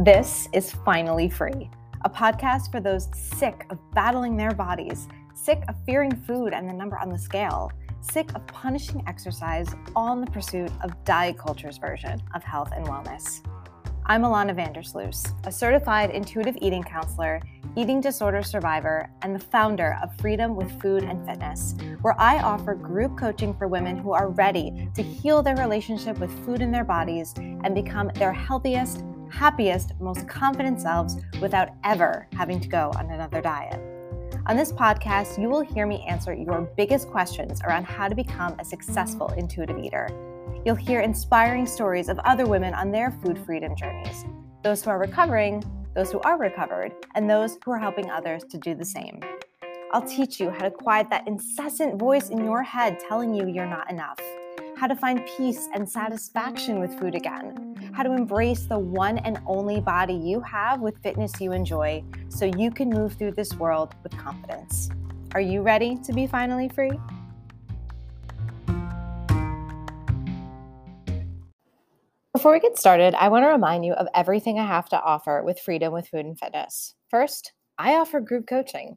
This is Finally Free, a podcast for those sick of battling their bodies, sick of fearing food and the number on the scale, sick of punishing exercise, all in the pursuit of diet culture's version of health and wellness. I'm Alana Vandersloos, a certified intuitive eating counselor, eating disorder survivor, and the founder of Freedom with Food and Fitness, where I offer group coaching for women who are ready to heal their relationship with food in their bodies and become their healthiest, happiest, most confident selves without ever having to go on another diet. On this podcast, you will hear me answer your biggest questions around how to become a successful intuitive eater You'll hear inspiring stories of other women on their food freedom journeys those who are recovering, those who are recovered, and those who are helping others to do the same. I'll teach you how to quiet that incessant voice in your head telling you you're not enough, how to find peace and satisfaction with food again, how to embrace the one and only body you have with fitness you enjoy so you can move through this world with confidence. Are you ready to be finally free? Before we get started, I want to remind you of everything I have to offer with Freedom with Food and Fitness. First, I offer group coaching.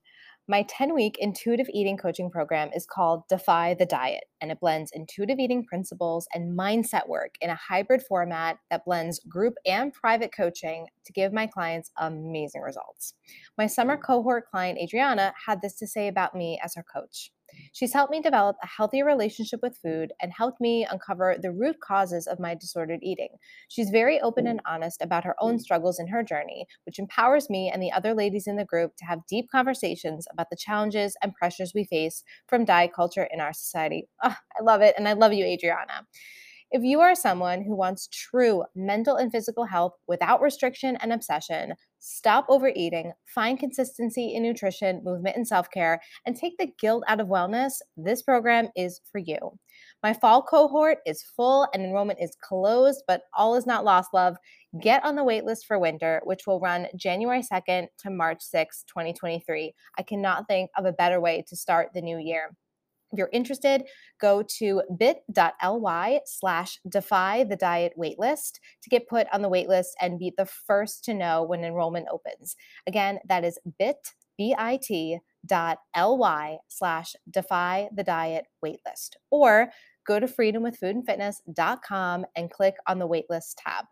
My 10 week intuitive eating coaching program is called Defy the Diet, and it blends intuitive eating principles and mindset work in a hybrid format that blends group and private coaching to give my clients amazing results. My summer cohort client, Adriana, had this to say about me as her coach. She's helped me develop a healthier relationship with food and helped me uncover the root causes of my disordered eating. She's very open mm. and honest about her own mm. struggles in her journey, which empowers me and the other ladies in the group to have deep conversations about the challenges and pressures we face from diet culture in our society. Oh, I love it. And I love you, Adriana. If you are someone who wants true mental and physical health without restriction and obsession, stop overeating, find consistency in nutrition, movement, and self care, and take the guilt out of wellness, this program is for you. My fall cohort is full and enrollment is closed, but all is not lost, love. Get on the waitlist for winter, which will run January 2nd to March 6, 2023. I cannot think of a better way to start the new year. If you're interested, go to bit.ly slash defy the diet waitlist to get put on the waitlist and be the first to know when enrollment opens. Again, that is bit, B-I-T dot L-Y slash defy the diet waitlist. Or go to freedomwithfoodandfitness.com and click on the waitlist tab.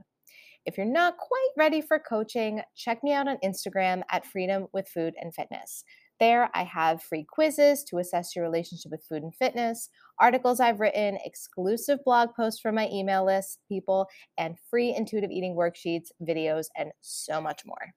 If you're not quite ready for coaching, check me out on Instagram at Freedom with Food and Fitness. There, I have free quizzes to assess your relationship with food and fitness, articles I've written, exclusive blog posts for my email list people, and free intuitive eating worksheets, videos, and so much more.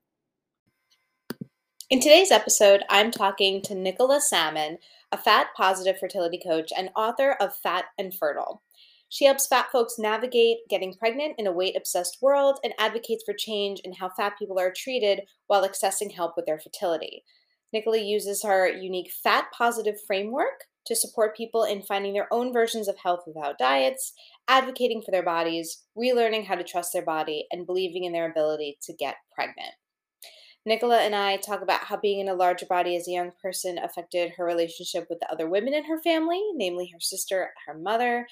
In today's episode, I'm talking to Nicola Salmon, a fat positive fertility coach and author of Fat and Fertile. She helps fat folks navigate getting pregnant in a weight obsessed world and advocates for change in how fat people are treated while accessing help with their fertility. Nicola uses her unique fat positive framework to support people in finding their own versions of health without diets, advocating for their bodies, relearning how to trust their body, and believing in their ability to get pregnant. Nicola and I talk about how being in a larger body as a young person affected her relationship with the other women in her family, namely her sister, her mother,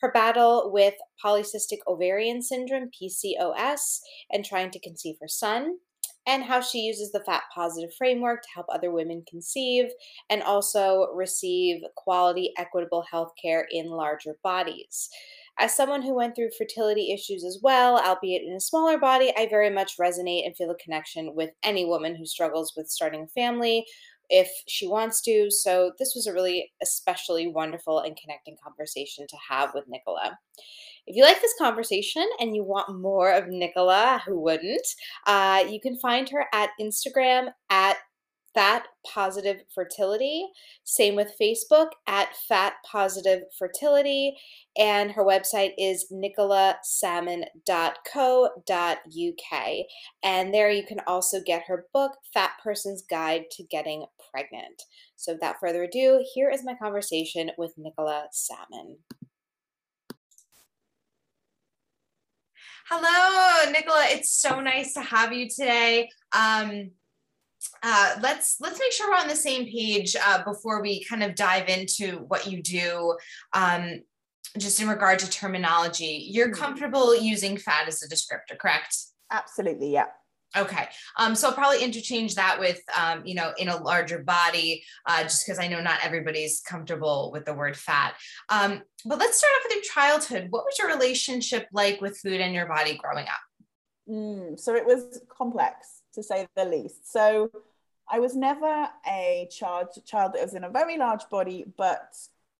her battle with polycystic ovarian syndrome, PCOS, and trying to conceive her son, and how she uses the fat positive framework to help other women conceive and also receive quality, equitable health care in larger bodies. As someone who went through fertility issues as well, albeit in a smaller body, I very much resonate and feel a connection with any woman who struggles with starting a family if she wants to. So, this was a really especially wonderful and connecting conversation to have with Nicola. If you like this conversation and you want more of Nicola, who wouldn't, uh, you can find her at Instagram at Fat Positive Fertility. Same with Facebook at Fat Positive Fertility. And her website is nicolasalmon.co.uk. And there you can also get her book, Fat Person's Guide to Getting Pregnant. So without further ado, here is my conversation with Nicola Salmon. Hello, Nicola. It's so nice to have you today. Um, uh, let's let's make sure we're on the same page uh, before we kind of dive into what you do. Um, just in regard to terminology, you're mm-hmm. comfortable using fat as a descriptor, correct? Absolutely, yeah. Okay. Um, so I'll probably interchange that with, um, you know, in a larger body, uh, just because I know not everybody's comfortable with the word fat. Um, but let's start off with your childhood. What was your relationship like with food and your body growing up? Mm, so it was complex, to say the least. So I was never a child, child that was in a very large body, but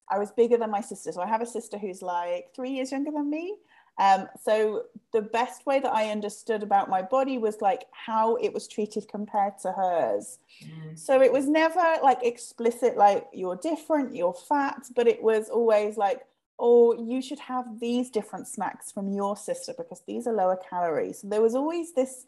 I was bigger than my sister. So I have a sister who's like three years younger than me. Um, so the best way that I understood about my body was like how it was treated compared to hers. Mm. So it was never like explicit, like you're different, you're fat, but it was always like, oh, you should have these different snacks from your sister because these are lower calories. So there was always this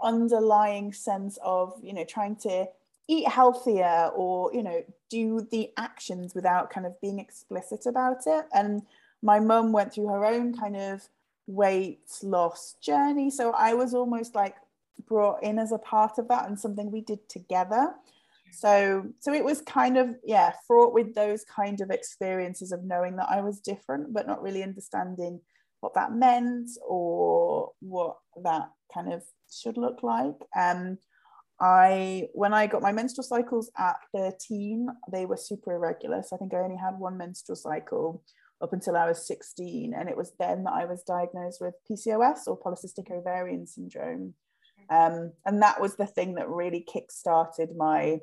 underlying sense of, you know, trying to eat healthier or, you know, do the actions without kind of being explicit about it. And my mum went through her own kind of weight loss journey. So I was almost like brought in as a part of that and something we did together. So so it was kind of yeah, fraught with those kind of experiences of knowing that I was different, but not really understanding what that meant or what that kind of should look like. Um I when I got my menstrual cycles at 13, they were super irregular. So I think I only had one menstrual cycle up until I was 16. And it was then that I was diagnosed with PCOS or polycystic ovarian syndrome. Um, and that was the thing that really kick-started my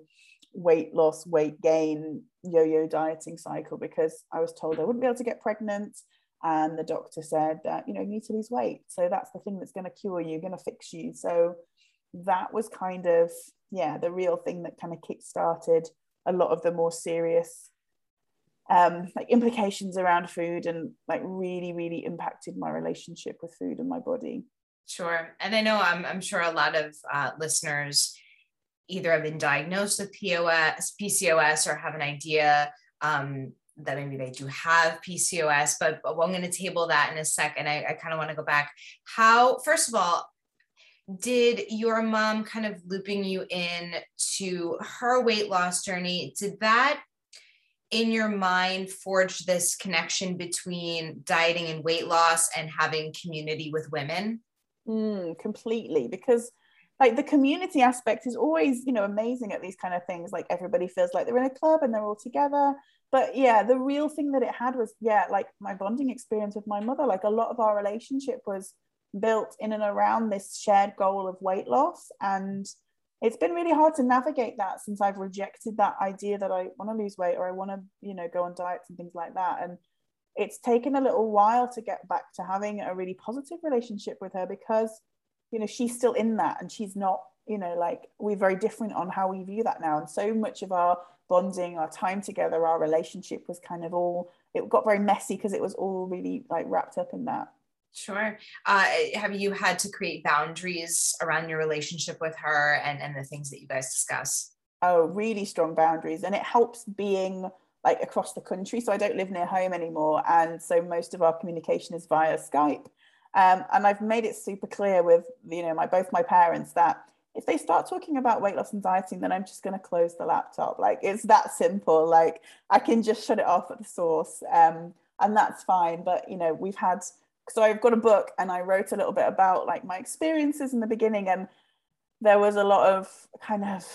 weight loss, weight gain, yo-yo dieting cycle because I was told I wouldn't be able to get pregnant. And the doctor said that, you know, you need to lose weight. So that's the thing that's going to cure you, going to fix you. So that was kind of, yeah, the real thing that kind of kick-started a lot of the more serious um, like implications around food and like really really impacted my relationship with food and my body sure and i know i'm, I'm sure a lot of uh, listeners either have been diagnosed with pos pcos or have an idea um, that maybe they do have pcos but, but i'm going to table that in a second i, I kind of want to go back how first of all did your mom kind of looping you in to her weight loss journey did that in your mind forge this connection between dieting and weight loss and having community with women? Mm, completely, because like the community aspect is always, you know, amazing at these kind of things. Like everybody feels like they're in a club and they're all together. But yeah, the real thing that it had was, yeah, like my bonding experience with my mother. Like a lot of our relationship was built in and around this shared goal of weight loss. And it's been really hard to navigate that since I've rejected that idea that I want to lose weight or I want to, you know, go on diets and things like that. And it's taken a little while to get back to having a really positive relationship with her because, you know, she's still in that and she's not, you know, like we're very different on how we view that now. And so much of our bonding, our time together, our relationship was kind of all, it got very messy because it was all really like wrapped up in that. Sure. Uh, have you had to create boundaries around your relationship with her and, and the things that you guys discuss? Oh, really strong boundaries. And it helps being like across the country. So I don't live near home anymore. And so most of our communication is via Skype. Um, and I've made it super clear with, you know, my both my parents that if they start talking about weight loss and dieting, then I'm just going to close the laptop. Like it's that simple. Like I can just shut it off at the source. Um, and that's fine. But, you know, we've had so I've got a book and I wrote a little bit about like my experiences in the beginning and there was a lot of kind of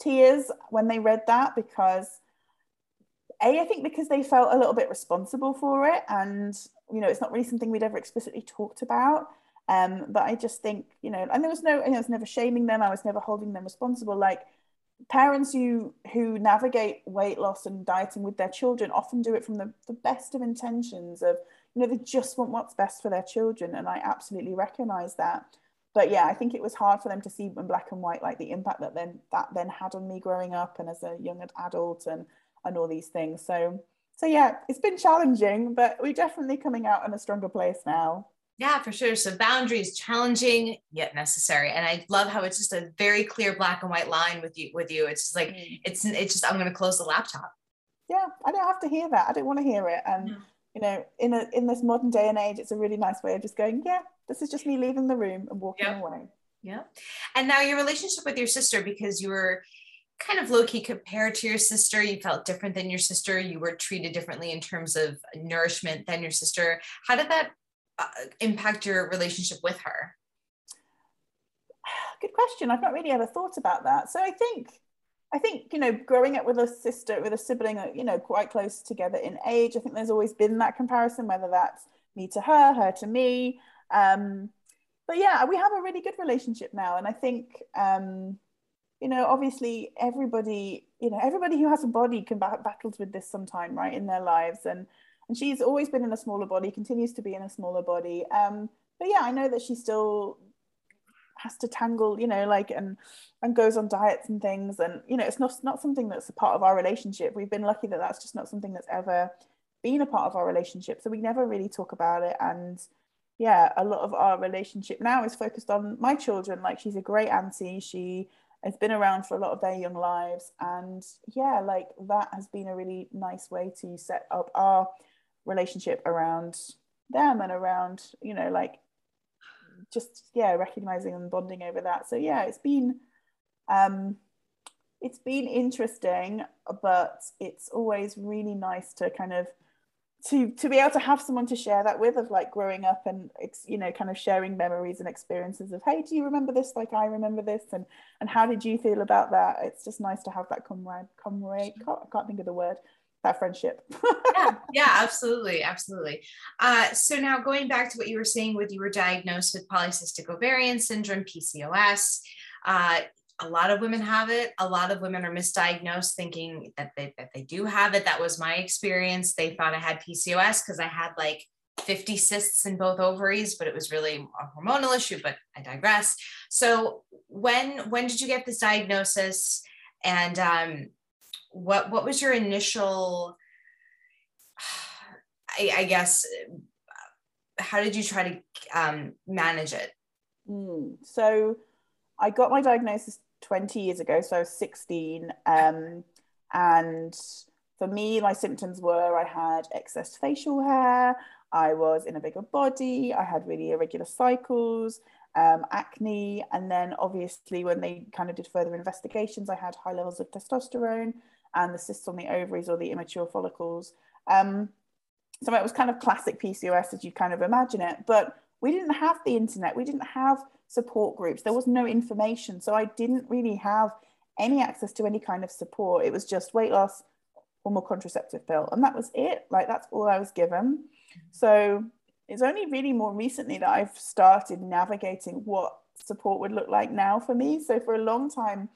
tears when they read that because a I think because they felt a little bit responsible for it and you know it's not really something we'd ever explicitly talked about um but I just think you know and there was no I was never shaming them I was never holding them responsible. Like parents who who navigate weight loss and dieting with their children often do it from the, the best of intentions of you know they just want what's best for their children and i absolutely recognize that. But yeah i think it was hard for them to see in black and white like the impact that then that then had on me growing up and as a young adult and and all these things. So so yeah it's been challenging but we're definitely coming out in a stronger place now yeah for sure so boundaries challenging yet necessary and i love how it's just a very clear black and white line with you with you it's just like mm. it's it's just i'm going to close the laptop yeah i don't have to hear that i don't want to hear it and you know, in a in this modern day and age, it's a really nice way of just going, yeah, this is just me leaving the room and walking yep. away. Yeah. And now your relationship with your sister, because you were kind of low key compared to your sister, you felt different than your sister, you were treated differently in terms of nourishment than your sister. How did that impact your relationship with her? good question. I've not really ever thought about that. So I think, I think you know, growing up with a sister, with a sibling, uh, you know, quite close together in age. I think there's always been that comparison, whether that's me to her, her to me. Um, but yeah, we have a really good relationship now, and I think, um, you know, obviously everybody, you know, everybody who has a body can bat- battles with this sometime, right, in their lives, and and she's always been in a smaller body, continues to be in a smaller body. Um, but yeah, I know that she still has to tangle, you know, like and and goes on diets and things, and you know, it's not not something that's a part of our relationship. We've been lucky that that's just not something that's ever been a part of our relationship, so we never really talk about it. And yeah, a lot of our relationship now is focused on my children. Like she's a great auntie. She has been around for a lot of their young lives, and yeah, like that has been a really nice way to set up our relationship around them and around you know like just yeah recognizing and bonding over that. So yeah it's been um it's been interesting but it's always really nice to kind of to to be able to have someone to share that with of like growing up and it's you know kind of sharing memories and experiences of hey do you remember this? Like i remember this. And and how did you feel about that? It's just nice to have that comrade comrade i can't think of the word that friendship. yeah, yeah, absolutely, absolutely. Uh, so now going back to what you were saying, with you were diagnosed with polycystic ovarian syndrome (PCOS). Uh, a lot of women have it. A lot of women are misdiagnosed, thinking that they that they do have it. That was my experience. They thought I had PCOS because I had like 50 cysts in both ovaries, but it was really a hormonal issue. But I digress. So when when did you get this diagnosis? And um, what what was your initial I, I guess how did you try to um, manage it? Mm, so i got my diagnosis 20 years ago so i was 16 um, and for me my symptoms were i had excess facial hair i was in a bigger body i had really irregular cycles um, acne and then obviously when they kind of did further investigations i had high levels of testosterone and the cysts on the ovaries or the immature follicles. Um, so it was kind of classic PCOS as you kind of imagine it, but we didn't have the internet, we didn't have support groups, there was no information. So I didn't really have any access to any kind of support. It was just weight loss, hormonal contraceptive pill, and that was it. Like that's all I was given. So it's only really more recently that I've started navigating what support would look like now for me. So for a long time,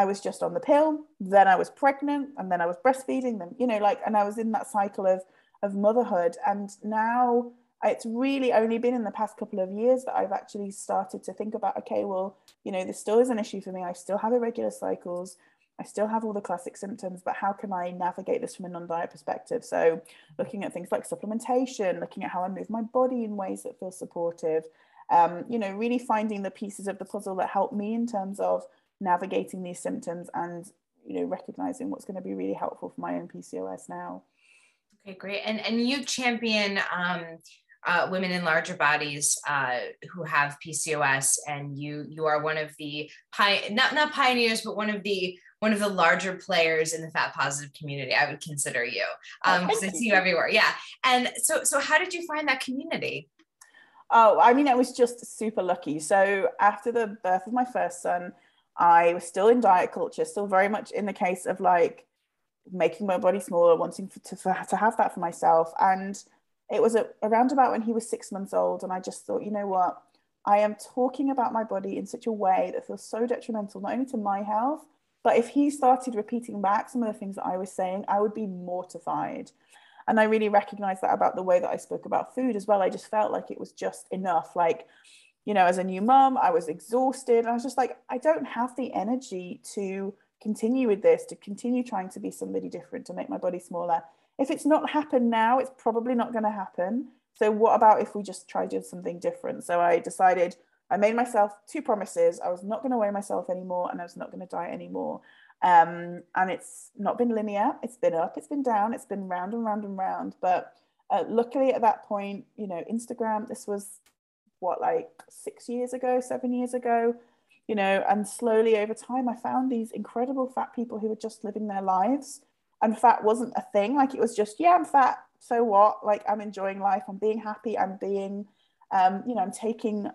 I was just on the pill, then I was pregnant, and then I was breastfeeding them, you know, like, and I was in that cycle of of motherhood. And now it's really only been in the past couple of years that I've actually started to think about, okay, well, you know, this still is an issue for me. I still have irregular cycles. I still have all the classic symptoms, but how can I navigate this from a non-diet perspective? So looking at things like supplementation, looking at how I move my body in ways that feel supportive, um, you know, really finding the pieces of the puzzle that help me in terms of navigating these symptoms and you know recognizing what's going to be really helpful for my own PCOS now. Okay, great. And and you champion um, uh, women in larger bodies uh, who have PCOS, and you you are one of the pi- not not pioneers, but one of the one of the larger players in the fat positive community. I would consider you because um, I see you everywhere. Yeah. And so so how did you find that community? Oh, I mean, I was just super lucky. So after the birth of my first son, I was still in diet culture, still very much in the case of like making my body smaller, wanting for, to, to have that for myself. And it was a, around about when he was six months old. And I just thought, you know what? I am talking about my body in such a way that feels so detrimental, not only to my health, but if he started repeating back some of the things that I was saying, I would be mortified. And I really recognized that about the way that I spoke about food as well. I just felt like it was just enough. Like, you know, as a new mum, I was exhausted. I was just like, I don't have the energy to continue with this, to continue trying to be somebody different, to make my body smaller. If it's not happened now, it's probably not going to happen. So, what about if we just try doing something different? So, I decided I made myself two promises. I was not going to weigh myself anymore and I was not going to diet anymore. Um, and it's not been linear, it's been up, it's been down, it's been round and round and round. But uh, luckily at that point, you know, Instagram, this was what like six years ago, seven years ago, you know, and slowly over time, I found these incredible fat people who were just living their lives. And fat wasn't a thing. Like it was just, yeah, I'm fat. So what? Like I'm enjoying life. I'm being happy. I'm being, um, you know, I'm taking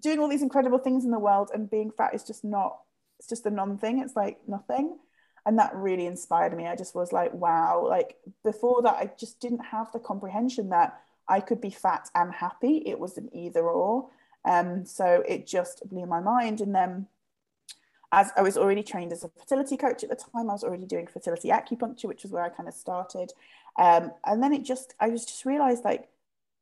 doing all these incredible things in the world and being fat is just not it's just a non thing it's like nothing and that really inspired me i just was like wow like before that i just didn't have the comprehension that i could be fat and happy it was an either or um so it just blew my mind and then as I was already trained as a fertility coach at the time, I was already doing fertility acupuncture, which is where I kind of started. Um, and then it just, I was just realized like,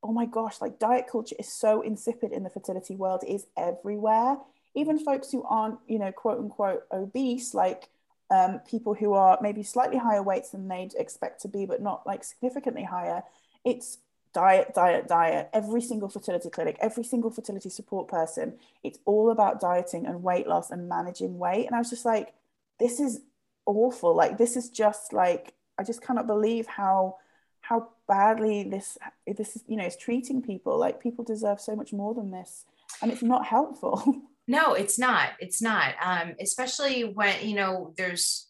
oh my gosh, like diet culture is so insipid in the fertility world, it is everywhere. Even folks who aren't, you know, quote unquote obese, like um, people who are maybe slightly higher weights than they'd expect to be, but not like significantly higher. It's diet, diet, diet. Every single fertility clinic, every single fertility support person, it's all about dieting and weight loss and managing weight. And I was just like, this is awful. Like, this is just like, I just cannot believe how how badly this this is you know is treating people like people deserve so much more than this and it's not helpful no it's not it's not um especially when you know there's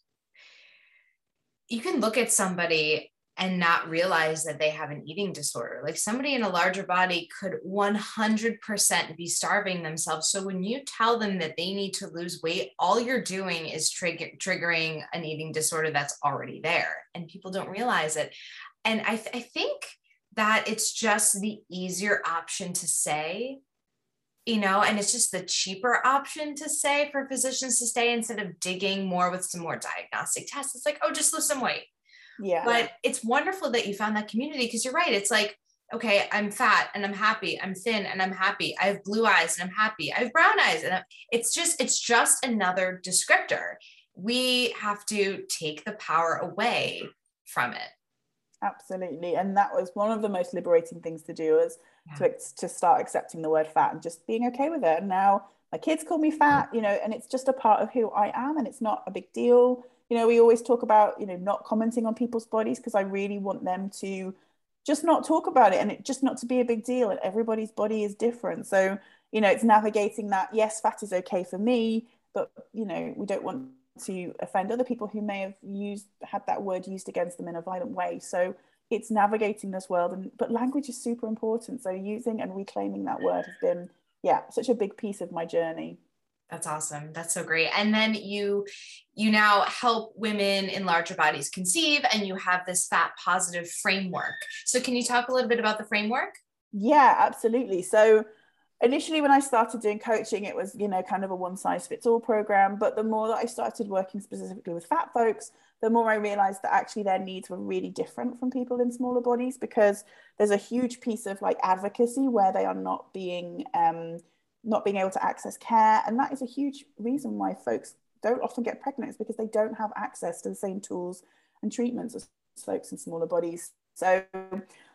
you can look at somebody and not realize that they have an eating disorder. Like somebody in a larger body could 100% be starving themselves. So when you tell them that they need to lose weight, all you're doing is trigger, triggering an eating disorder that's already there. And people don't realize it. And I, th- I think that it's just the easier option to say you know, and it's just the cheaper option to say for physicians to stay instead of digging more with some more diagnostic tests. It's like, oh, just lose some weight. Yeah. But it's wonderful that you found that community because you're right. It's like, okay, I'm fat and I'm happy. I'm thin and I'm happy. I have blue eyes and I'm happy. I have brown eyes and I'm, it's just it's just another descriptor. We have to take the power away from it. Absolutely, and that was one of the most liberating things to do is yeah. to to start accepting the word fat and just being okay with it. And now my kids call me fat, you know, and it's just a part of who I am, and it's not a big deal you know we always talk about you know not commenting on people's bodies because i really want them to just not talk about it and it just not to be a big deal and everybody's body is different. So you know it's navigating that yes fat is okay for me but you know we don't want to offend other people who may have used had that word used against them in a violent way. So it's navigating this world and but language is super important. So using and reclaiming that word has been yeah such a big piece of my journey that's awesome. That's so great. And then you you now help women in larger bodies conceive and you have this fat positive framework. So can you talk a little bit about the framework? Yeah, absolutely. So initially when I started doing coaching, it was, you know, kind of a one size fits all program. But the more that I started working specifically with fat folks, the more I realized that actually their needs were really different from people in smaller bodies because there's a huge piece of like advocacy where they are not being um, not being able to access care. And that is a huge reason why folks don't often get pregnant is because they don't have access to the same tools and treatments as folks in smaller bodies. So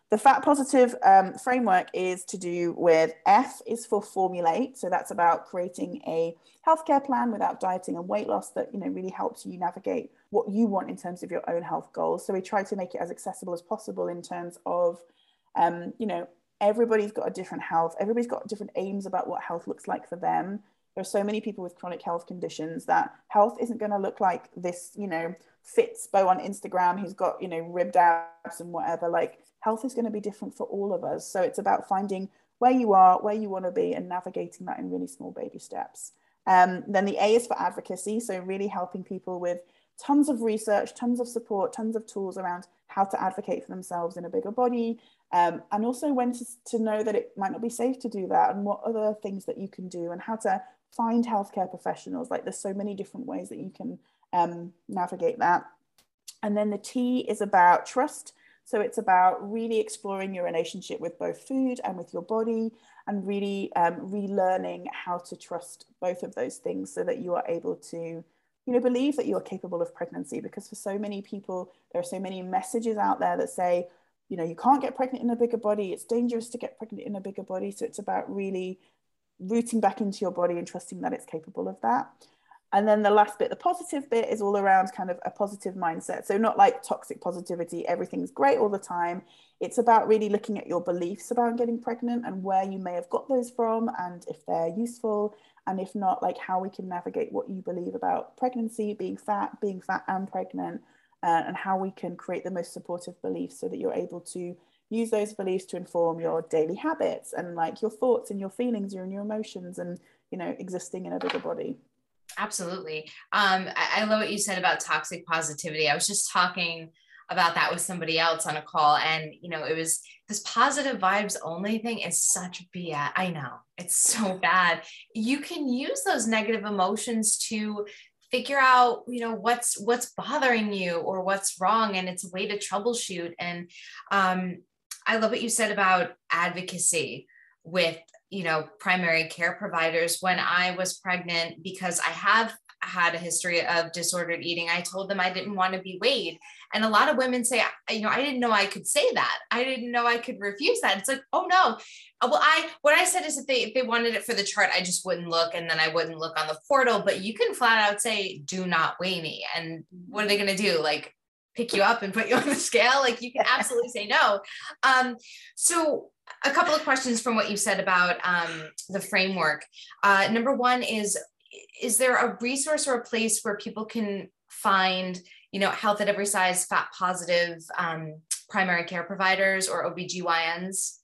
the fat positive um, framework is to do with F is for formulate. So that's about creating a healthcare plan without dieting and weight loss that, you know, really helps you navigate what you want in terms of your own health goals. So we try to make it as accessible as possible in terms of, um, you know, everybody's got a different health everybody's got different aims about what health looks like for them. There are so many people with chronic health conditions that health isn't going to look like this you know fitspo on instagram who's got you know ribbed abs and whatever. Like health is going to be different for all of us. So it's about finding where you are where you want to be and navigating that in really small baby steps. Um, then the a is for advocacy so really helping people with tons of research tons of support tons of tools around how to advocate for themselves in a bigger body um, and also when to, to know that it might not be safe to do that and what other things that you can do and how to find healthcare professionals. Like there's so many different ways that you can um, navigate that. And then the t is about trust. So it's about really exploring your relationship with both food and with your body and really um, relearning how to trust both of those things so that you are able to you know believe that you are capable of pregnancy. Because for so many people there are so many messages out there that say you know you can't get pregnant in a bigger body. It's dangerous to get pregnant in a bigger body. So it's about really rooting back into your body and trusting that it's capable of that. And then the last bit the positive bit is all around kind of a positive mindset. So not like toxic positivity everything's great all the time. It's about really looking at your beliefs about getting pregnant and where you may have got those from and if they're useful. And if not like how we can navigate what you believe about pregnancy being fat being fat and pregnant uh, and how we can create the most supportive beliefs so that you're able to use those beliefs to inform your daily habits and like your thoughts and your feelings and your emotions and you know existing in a bigger body absolutely um, I, I love what you said about toxic positivity i was just talking about that with somebody else on a call and you know it was this positive vibes only thing is such BS. I know it's so bad. You can use those negative emotions to figure out you know what's what's bothering you or what's wrong and it's a way to troubleshoot. And um, i love what you said about advocacy with you know primary care providers. When i was pregnant because i have had a history of disordered eating. I told them i didn't want to be weighed. And a lot of women say you know i didn't know i could say that. I didn't know i could refuse that. It's like oh no. Uh, well i what i said is if they if they wanted it for the chart i just wouldn't look and then i wouldn't look on the portal. But you can flat out say do not weigh me. And what are they going to do? Like pick you up and put you on the scale? Like you can absolutely say no. Um so a couple of questions from what you said about um, the framework. Uh, number one is is there a resource or a place where people can find you know health at every size fat positive um, primary care providers or obgyns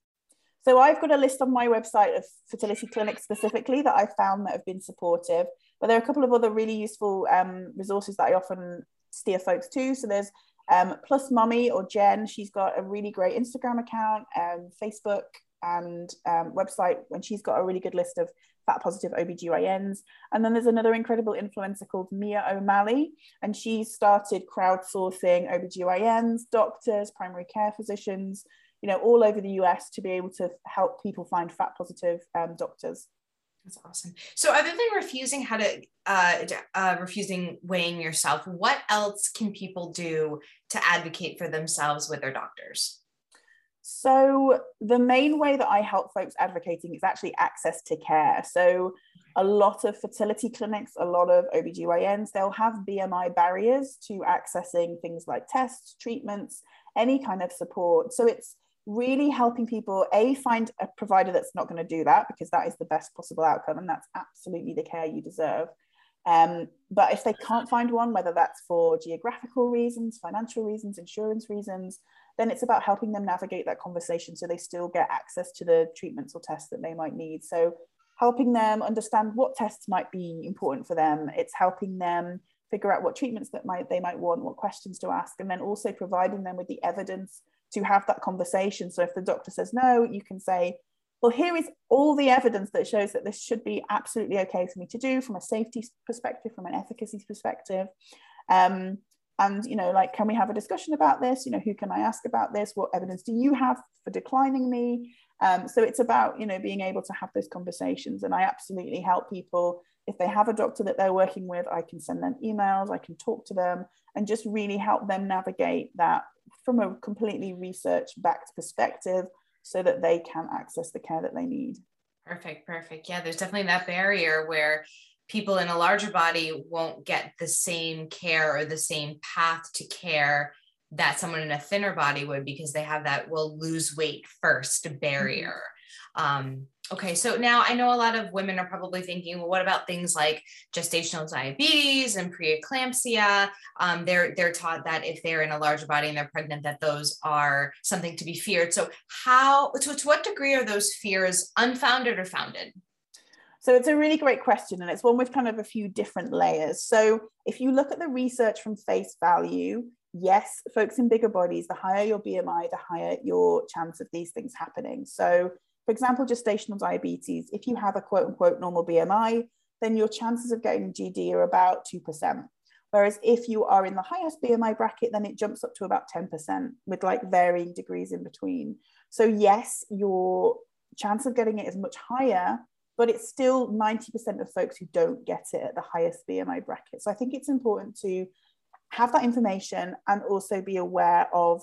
so I've got a list on my website of fertility clinics specifically that I've found that have been supportive. But there are a couple of other really useful um, resources that I often steer folks to. So there's um, Plus Mummy or Jen. She's got a really great Instagram account, um, Facebook, and um, website. And she's got a really good list of fat positive OBGYNs. And then there's another incredible influencer called Mia O'Malley, and she started crowdsourcing OBGYNs, doctors, primary care physicians, you know, all over the US to be able to help people find fat positive um, doctors. That's awesome. So, other than refusing how to uh, uh, refusing weighing yourself, what else can people do to advocate for themselves with their doctors? So, the main way that I help folks advocating is actually access to care. So, a lot of fertility clinics, a lot of OBGYNs, they'll have BMI barriers to accessing things like tests, treatments, any kind of support. So, it's really helping people a find a provider that's not going to do that because that is the best possible outcome and that's absolutely the care you deserve um, but if they can't find one whether that's for geographical reasons financial reasons insurance reasons then it's about helping them navigate that conversation so they still get access to the treatments or tests that they might need so helping them understand what tests might be important for them it's helping them figure out what treatments that might they might want what questions to ask and then also providing them with the evidence to have that conversation. So if the doctor says no, you can say, well, here is all the evidence that shows that this should be absolutely okay for me to do from a safety perspective, from an efficacy perspective. Um, and, you know, like, can we have a discussion about this? You know, who can I ask about this? What evidence do you have for declining me? Um, so it's about, you know, being able to have those conversations. And I absolutely help people. If they have a doctor that they're working with, I can send them emails, I can talk to them and just really help them navigate that from a completely research backed perspective so that they can access the care that they need. Perfect, perfect. Yeah, there's definitely that barrier where people in a larger body won't get the same care or the same path to care that someone in a thinner body would because they have that will lose weight first barrier. Mm-hmm. Um, Okay, so now I know a lot of women are probably thinking, well, what about things like gestational diabetes and preeclampsia? Um, they're they're taught that if they're in a larger body and they're pregnant, that those are something to be feared. So how to, to what degree are those fears unfounded or founded? So it's a really great question, and it's one with kind of a few different layers. So if you look at the research from face value, yes, folks in bigger bodies, the higher your BMI, the higher your chance of these things happening. So for example, gestational diabetes, if you have a quote unquote normal BMI, then your chances of getting GD are about 2%. Whereas if you are in the highest BMI bracket, then it jumps up to about 10% with like varying degrees in between. So, yes, your chance of getting it is much higher, but it's still 90% of folks who don't get it at the highest BMI bracket. So, I think it's important to have that information and also be aware of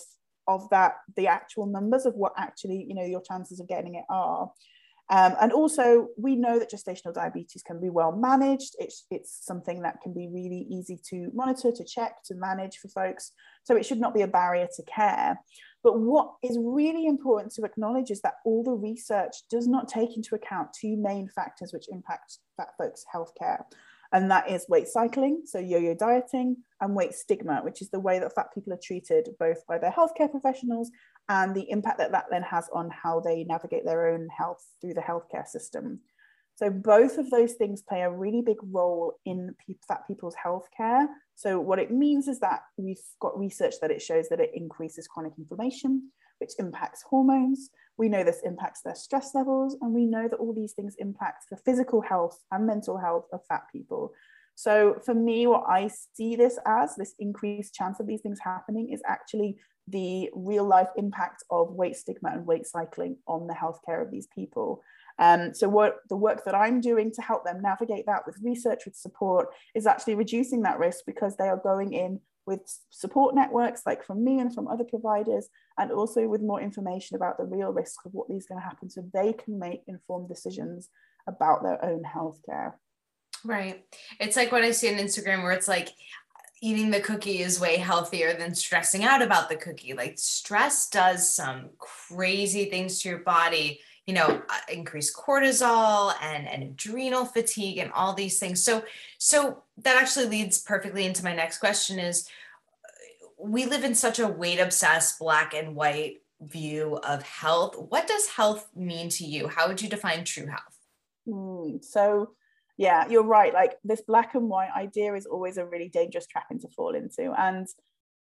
of that the actual numbers of what actually you know your chances of getting it are um, and also we know that gestational diabetes can be well managed. It's it's something that can be really easy to monitor to check to manage for folks. So it should not be a barrier to care. But what is really important to acknowledge is that all the research does not take into account two main factors which impact fat folks healthcare and that is weight cycling, so yo yo dieting, and weight stigma, which is the way that fat people are treated both by their healthcare professionals and the impact that that then has on how they navigate their own health through the healthcare system. So both of those things play a really big role in pe- fat people's healthcare. So what it means is that we've got research that it shows that it increases chronic inflammation, which impacts hormones. We know this impacts their stress levels, and we know that all these things impact the physical health and mental health of fat people. So for me, what I see this as, this increased chance of these things happening, is actually the real life impact of weight stigma and weight cycling on the healthcare of these people. Um, so what the work that I'm doing to help them navigate that with research, with support, is actually reducing that risk because they are going in with support networks like from me and from other providers, and also with more information about the real risk of what is going to happen so they can make informed decisions about their own healthcare. Right. It's like what I see on Instagram where it's like eating the cookie is way healthier than stressing out about the cookie. Like stress does some crazy things to your body you know uh, increased cortisol and, and adrenal fatigue and all these things. So so that actually leads perfectly into my next question is uh, we live in such a weight obsessed black and white view of health. What does health mean to you? How would you define true health? Mm, so yeah you're right like this black and white idea is always a really dangerous trapping to fall into and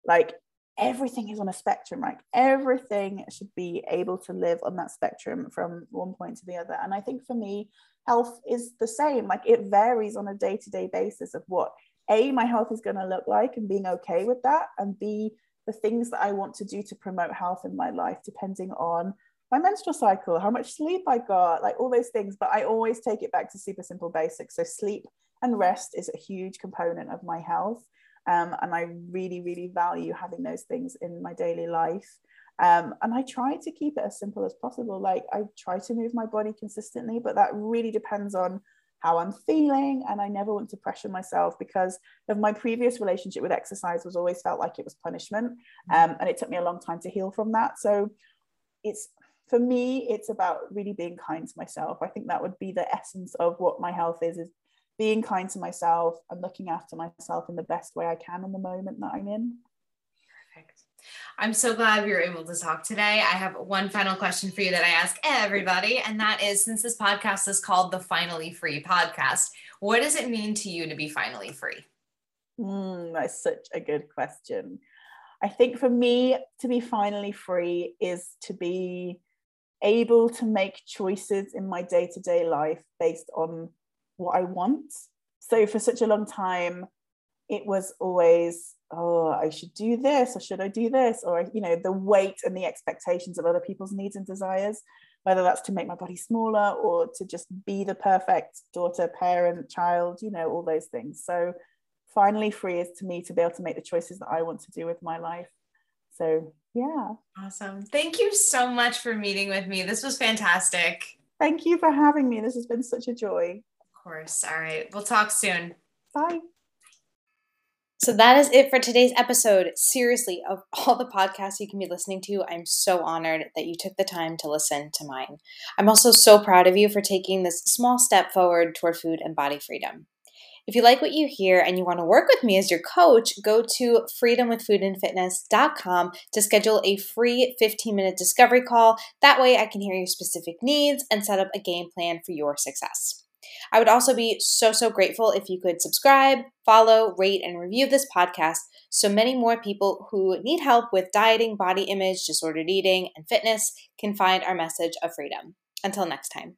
like everything is on a spectrum right? Everything should be able to live on that spectrum from one point to the other and i think for me health is the same like it varies on a day-to-day basis of what a my health is going to look like and being okay with that and b the things that i want to do to promote health in my life depending on my menstrual cycle how much sleep i got like all those things but i always take it back to super simple basics so sleep and rest is a huge component of my health um, and I really, really value having those things in my daily life. Um, and I try to keep it as simple as possible. Like I try to move my body consistently, but that really depends on how I'm feeling. And I never want to pressure myself because of my previous relationship with exercise was always felt like it was punishment. Um, and it took me a long time to heal from that. So it's for me, it's about really being kind to myself. I think that would be the essence of what my health is, is being kind to myself and looking after myself in the best way I can in the moment that I'm in. Perfect. I'm so glad we were able to talk today. I have one final question for you that I ask everybody, and that is since this podcast is called the Finally Free podcast, what does it mean to you to be finally free? Mm, that's such a good question. I think for me, to be finally free is to be able to make choices in my day to day life based on what I want. So for such a long time, it was always, oh, I should do this, or should I do this? Or, you know, the weight and the expectations of other people's needs and desires, whether that's to make my body smaller or to just be the perfect daughter, parent, child, you know, all those things. So finally free is to me to be able to make the choices that I want to do with my life. So yeah. Awesome. Thank you so much for meeting with me. This was fantastic. Thank you for having me. This has been such a joy Of course. All right. We'll talk soon. Bye. So that is it for today's episode. Seriously, of all the podcasts you can be listening to, I'm so honored that you took the time to listen to mine. I'm also so proud of you for taking this small step forward toward food and body freedom. If you like what you hear and you want to work with me as your coach, go to freedomwithfoodandfitness.com to schedule a free 15 minute discovery call. That way, I can hear your specific needs and set up a game plan for your success. I would also be so, so grateful if you could subscribe, follow, rate, and review this podcast so many more people who need help with dieting, body image, disordered eating, and fitness can find our message of freedom. Until next time.